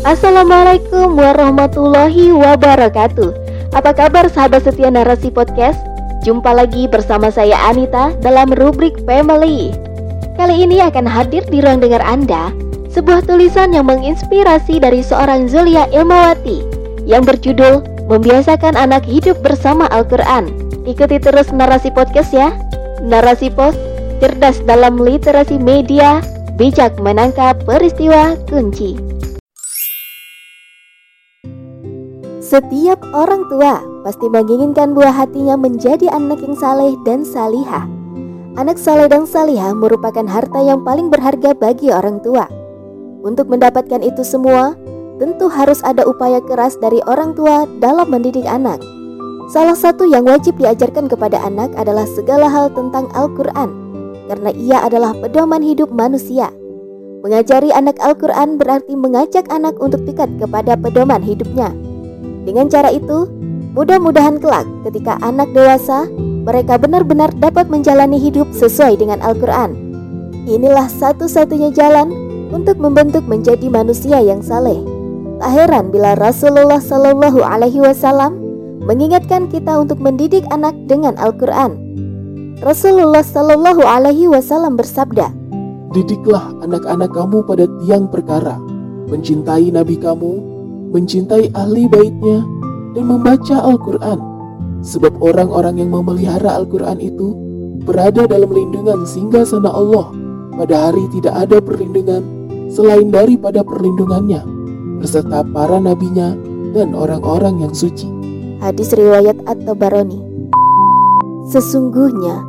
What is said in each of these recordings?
Assalamualaikum warahmatullahi wabarakatuh. Apa kabar sahabat setia narasi podcast? Jumpa lagi bersama saya Anita dalam rubrik Family. Kali ini akan hadir di ruang dengar Anda Sebuah tulisan yang menginspirasi dari seorang Zulia Ilmawati Yang berjudul Membiasakan anak hidup bersama Al-Quran. Ikuti terus narasi podcast ya. Narasi Post Cerdas dalam literasi media Bijak menangkap peristiwa kunci Setiap orang tua pasti menginginkan buah hatinya menjadi anak yang saleh dan salihah. Anak saleh dan salihah merupakan harta yang paling berharga bagi orang tua. Untuk mendapatkan itu semua, tentu harus ada upaya keras dari orang tua dalam mendidik anak. Salah satu yang wajib diajarkan kepada anak adalah segala hal tentang Al-Quran, karena ia adalah pedoman hidup manusia. Mengajari anak Al-Quran berarti mengajak anak untuk dekat kepada pedoman hidupnya. Dengan cara itu, mudah-mudahan kelak ketika anak dewasa, mereka benar-benar dapat menjalani hidup sesuai dengan Al-Quran. Inilah satu-satunya jalan untuk membentuk menjadi manusia yang saleh. Tak heran bila Rasulullah Shallallahu Alaihi Wasallam mengingatkan kita untuk mendidik anak dengan Al-Quran. Rasulullah Shallallahu Alaihi Wasallam bersabda, Didiklah anak-anak kamu pada tiang perkara, mencintai Nabi kamu, mencintai ahli baitnya, dan membaca Al-Quran. Sebab orang-orang yang memelihara Al-Quran itu berada dalam lindungan singgah sana Allah. Pada hari tidak ada perlindungan selain daripada perlindungannya, beserta para nabinya dan orang-orang yang suci. Hadis riwayat At-Tabarani. Sesungguhnya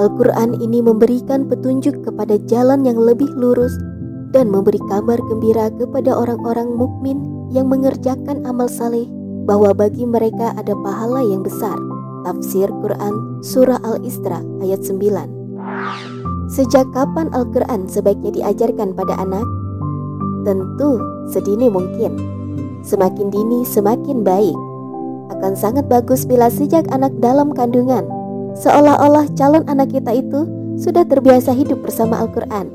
Al-Quran ini memberikan petunjuk kepada jalan yang lebih lurus dan memberi kabar gembira kepada orang-orang mukmin yang mengerjakan amal saleh bahwa bagi mereka ada pahala yang besar. Tafsir Quran Surah Al-Isra ayat 9 Sejak kapan Al-Quran sebaiknya diajarkan pada anak? Tentu sedini mungkin. Semakin dini semakin baik. Akan sangat bagus bila sejak anak dalam kandungan, seolah-olah calon anak kita itu sudah terbiasa hidup bersama Al-Quran,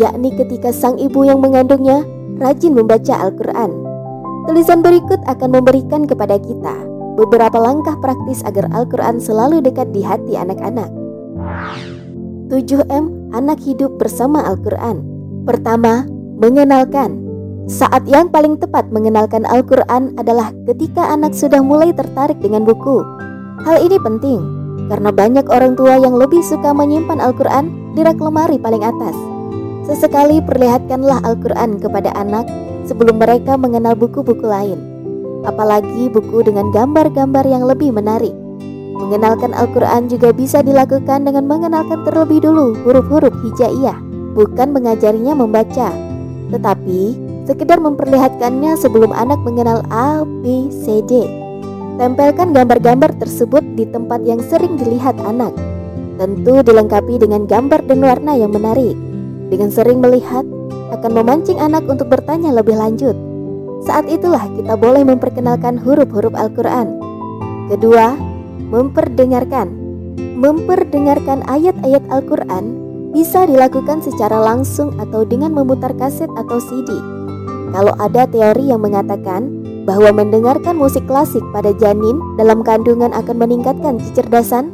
yakni ketika sang ibu yang mengandungnya rajin membaca Al-Quran. Tulisan berikut akan memberikan kepada kita beberapa langkah praktis agar Al-Quran selalu dekat di hati anak-anak. 7M Anak hidup bersama Al-Quran. Pertama, mengenalkan. Saat yang paling tepat mengenalkan Al-Quran adalah ketika anak sudah mulai tertarik dengan buku. Hal ini penting karena banyak orang tua yang lebih suka menyimpan Al-Quran di rak lemari paling atas. Sesekali perlihatkanlah Al-Quran kepada anak sebelum mereka mengenal buku-buku lain, apalagi buku dengan gambar-gambar yang lebih menarik. Mengenalkan Al-Quran juga bisa dilakukan dengan mengenalkan terlebih dulu huruf-huruf hijaiyah, bukan mengajarinya membaca, tetapi sekedar memperlihatkannya sebelum anak mengenal A, B, C, D. Tempelkan gambar-gambar tersebut di tempat yang sering dilihat anak. Tentu dilengkapi dengan gambar dan warna yang menarik. Dengan sering melihat, akan memancing anak untuk bertanya lebih lanjut. Saat itulah kita boleh memperkenalkan huruf-huruf Al-Quran. Kedua, memperdengarkan. Memperdengarkan ayat-ayat Al-Quran bisa dilakukan secara langsung atau dengan memutar kaset atau CD. Kalau ada teori yang mengatakan bahwa mendengarkan musik klasik pada janin dalam kandungan akan meningkatkan kecerdasan,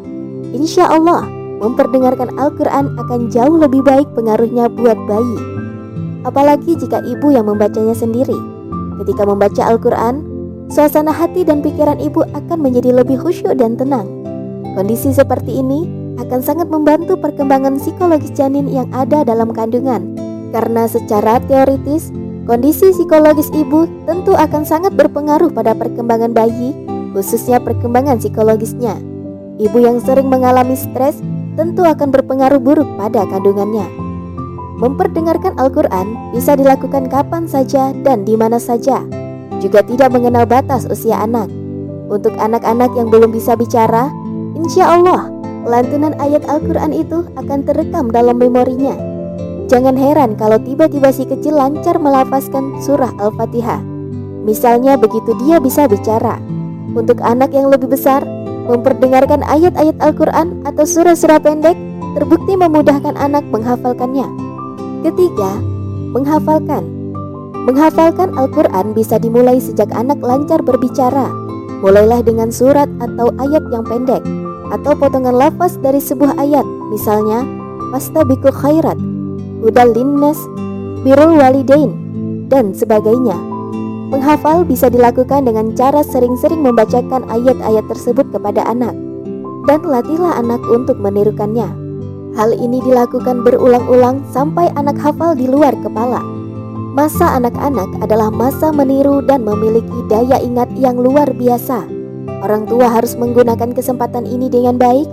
insya Allah memperdengarkan Al-Quran akan jauh lebih baik pengaruhnya buat bayi. Apalagi jika ibu yang membacanya sendiri. Ketika membaca Al-Quran, suasana hati dan pikiran ibu akan menjadi lebih khusyuk dan tenang. Kondisi seperti ini akan sangat membantu perkembangan psikologis janin yang ada dalam kandungan. Karena secara teoritis, kondisi psikologis ibu tentu akan sangat berpengaruh pada perkembangan bayi, khususnya perkembangan psikologisnya. Ibu yang sering mengalami stres tentu akan berpengaruh buruk pada kandungannya. Memperdengarkan Al-Quran bisa dilakukan kapan saja dan di mana saja, juga tidak mengenal batas usia anak. Untuk anak-anak yang belum bisa bicara, insya Allah lantunan ayat Al-Quran itu akan terekam dalam memorinya. Jangan heran kalau tiba-tiba si kecil lancar melafazkan surah Al-Fatihah. Misalnya begitu dia bisa bicara. Untuk anak yang lebih besar, memperdengarkan ayat-ayat Al-Quran atau surah-surah pendek terbukti memudahkan anak menghafalkannya. Ketiga, menghafalkan. Menghafalkan Al-Quran bisa dimulai sejak anak lancar berbicara. Mulailah dengan surat atau ayat yang pendek, atau potongan lafaz dari sebuah ayat, misalnya, Fastabiqu khairat, Hudal linnas, Birul walidain, dan sebagainya. Menghafal bisa dilakukan dengan cara sering-sering membacakan ayat-ayat tersebut kepada anak, dan latihlah anak untuk menirukannya. Hal ini dilakukan berulang-ulang sampai anak hafal di luar kepala. Masa anak-anak adalah masa meniru dan memiliki daya ingat yang luar biasa. Orang tua harus menggunakan kesempatan ini dengan baik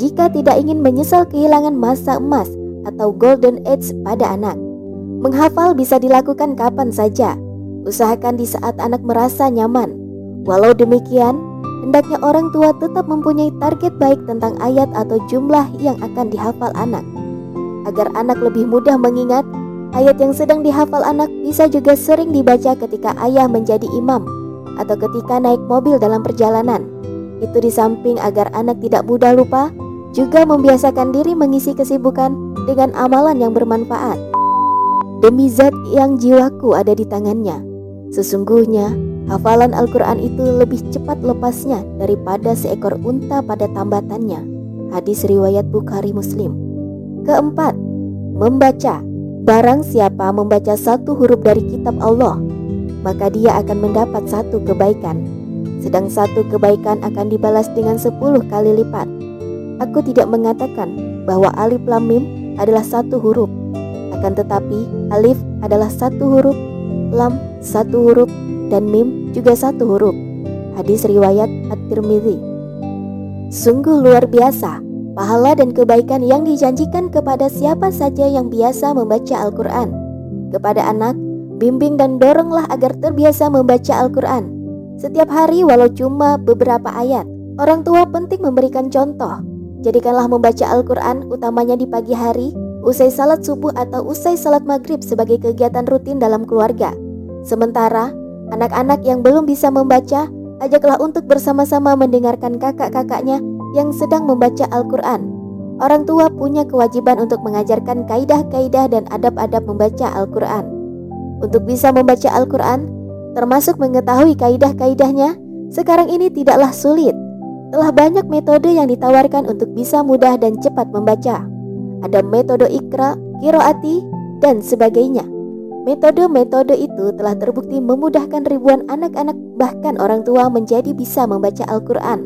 jika tidak ingin menyesal kehilangan masa emas atau golden age pada anak. Menghafal bisa dilakukan kapan saja. Usahakan di saat anak merasa nyaman. Walau demikian, hendaknya orang tua tetap mempunyai target baik tentang ayat atau jumlah yang akan dihafal anak. Agar anak lebih mudah mengingat Ayat yang sedang dihafal anak bisa juga sering dibaca ketika ayah menjadi imam atau ketika naik mobil dalam perjalanan. Itu di samping agar anak tidak mudah lupa, juga membiasakan diri mengisi kesibukan dengan amalan yang bermanfaat. Demi zat yang jiwaku ada di tangannya, sesungguhnya hafalan Al-Quran itu lebih cepat lepasnya daripada seekor unta pada tambatannya. Hadis riwayat Bukhari Muslim. Keempat, membaca Barang siapa membaca satu huruf dari kitab Allah, maka dia akan mendapat satu kebaikan. Sedang satu kebaikan akan dibalas dengan sepuluh kali lipat. Aku tidak mengatakan bahwa alif lam mim adalah satu huruf. Akan tetapi alif adalah satu huruf, lam satu huruf, dan mim juga satu huruf. Hadis riwayat At-Tirmidzi. Sungguh luar biasa pahala dan kebaikan yang dijanjikan kepada siapa saja yang biasa membaca Al-Quran. Kepada anak, bimbing dan doronglah agar terbiasa membaca Al-Quran. Setiap hari walau cuma beberapa ayat, orang tua penting memberikan contoh. Jadikanlah membaca Al-Quran utamanya di pagi hari, usai salat subuh atau usai salat maghrib sebagai kegiatan rutin dalam keluarga. Sementara, anak-anak yang belum bisa membaca, ajaklah untuk bersama-sama mendengarkan kakak-kakaknya yang sedang membaca Al-Quran. Orang tua punya kewajiban untuk mengajarkan kaidah-kaidah dan adab-adab membaca Al-Quran. Untuk bisa membaca Al-Quran, termasuk mengetahui kaidah-kaidahnya, sekarang ini tidaklah sulit. Telah banyak metode yang ditawarkan untuk bisa mudah dan cepat membaca. Ada metode ikra, kiroati, dan sebagainya. Metode-metode itu telah terbukti memudahkan ribuan anak-anak bahkan orang tua menjadi bisa membaca Al-Quran.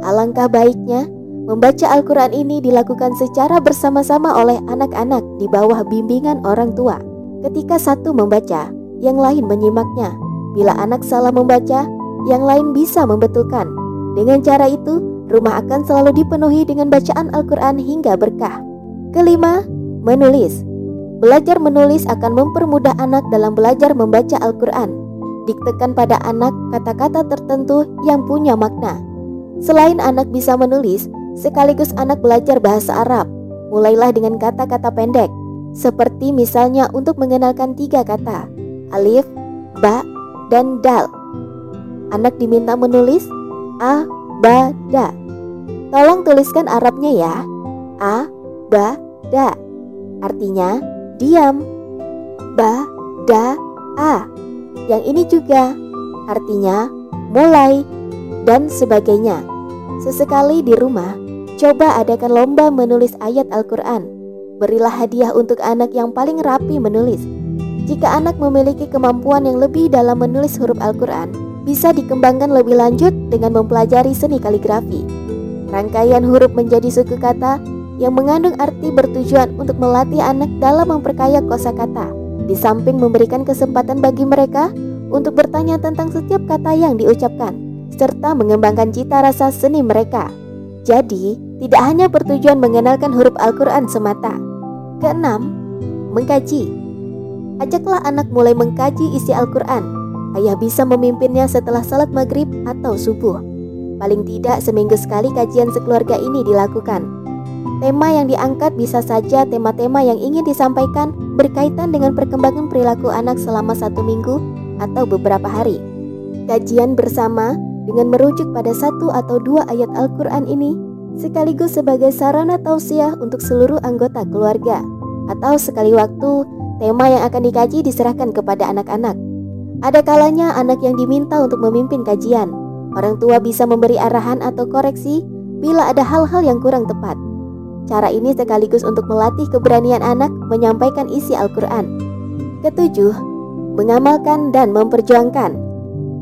Alangkah baiknya membaca Al-Quran ini dilakukan secara bersama-sama oleh anak-anak di bawah bimbingan orang tua. Ketika satu membaca, yang lain menyimaknya. Bila anak salah membaca, yang lain bisa membetulkan. Dengan cara itu, rumah akan selalu dipenuhi dengan bacaan Al-Quran hingga berkah. Kelima, menulis. Belajar menulis akan mempermudah anak dalam belajar membaca Al-Quran. Diktekan pada anak kata-kata tertentu yang punya makna. Selain anak bisa menulis, sekaligus anak belajar bahasa Arab. Mulailah dengan kata-kata pendek, seperti misalnya untuk mengenalkan tiga kata, alif, ba, dan dal. Anak diminta menulis a, ba, da. Tolong tuliskan Arabnya ya. A, ba, da. Artinya diam. Ba, da, a. Yang ini juga artinya mulai dan sebagainya. Sesekali di rumah, coba adakan lomba menulis ayat Al-Quran. Berilah hadiah untuk anak yang paling rapi menulis. Jika anak memiliki kemampuan yang lebih dalam menulis huruf Al-Quran, bisa dikembangkan lebih lanjut dengan mempelajari seni kaligrafi. Rangkaian huruf menjadi suku kata yang mengandung arti bertujuan untuk melatih anak dalam memperkaya kosakata. Di samping memberikan kesempatan bagi mereka untuk bertanya tentang setiap kata yang diucapkan serta mengembangkan cita rasa seni mereka. Jadi, tidak hanya bertujuan mengenalkan huruf Al-Quran semata. Keenam, mengkaji. Ajaklah anak mulai mengkaji isi Al-Quran. Ayah bisa memimpinnya setelah salat maghrib atau subuh. Paling tidak seminggu sekali kajian sekeluarga ini dilakukan. Tema yang diangkat bisa saja tema-tema yang ingin disampaikan berkaitan dengan perkembangan perilaku anak selama satu minggu atau beberapa hari. Kajian bersama dengan merujuk pada satu atau dua ayat Al-Quran ini sekaligus sebagai sarana tausiah untuk seluruh anggota keluarga atau sekali waktu tema yang akan dikaji diserahkan kepada anak-anak. Ada kalanya anak yang diminta untuk memimpin kajian. Orang tua bisa memberi arahan atau koreksi bila ada hal-hal yang kurang tepat. Cara ini sekaligus untuk melatih keberanian anak menyampaikan isi Al-Quran. Ketujuh, mengamalkan dan memperjuangkan.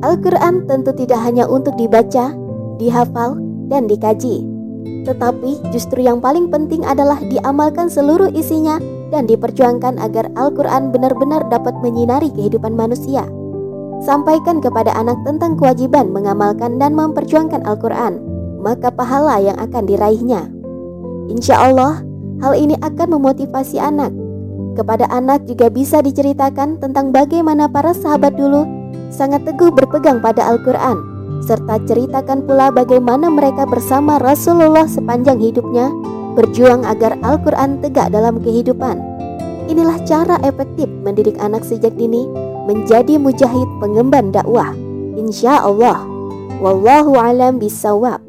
Al-Quran tentu tidak hanya untuk dibaca, dihafal, dan dikaji. Tetapi justru yang paling penting adalah diamalkan seluruh isinya dan diperjuangkan agar Al-Quran benar-benar dapat menyinari kehidupan manusia. Sampaikan kepada anak tentang kewajiban mengamalkan dan memperjuangkan Al-Quran, maka pahala yang akan diraihnya. Insya Allah, hal ini akan memotivasi anak. Kepada anak juga bisa diceritakan tentang bagaimana para sahabat dulu sangat teguh berpegang pada Al-Quran, serta ceritakan pula bagaimana mereka bersama Rasulullah sepanjang hidupnya berjuang agar Al-Quran tegak dalam kehidupan. Inilah cara efektif mendidik anak sejak dini menjadi mujahid pengemban dakwah. Insya Allah. Wallahu alam bisawab.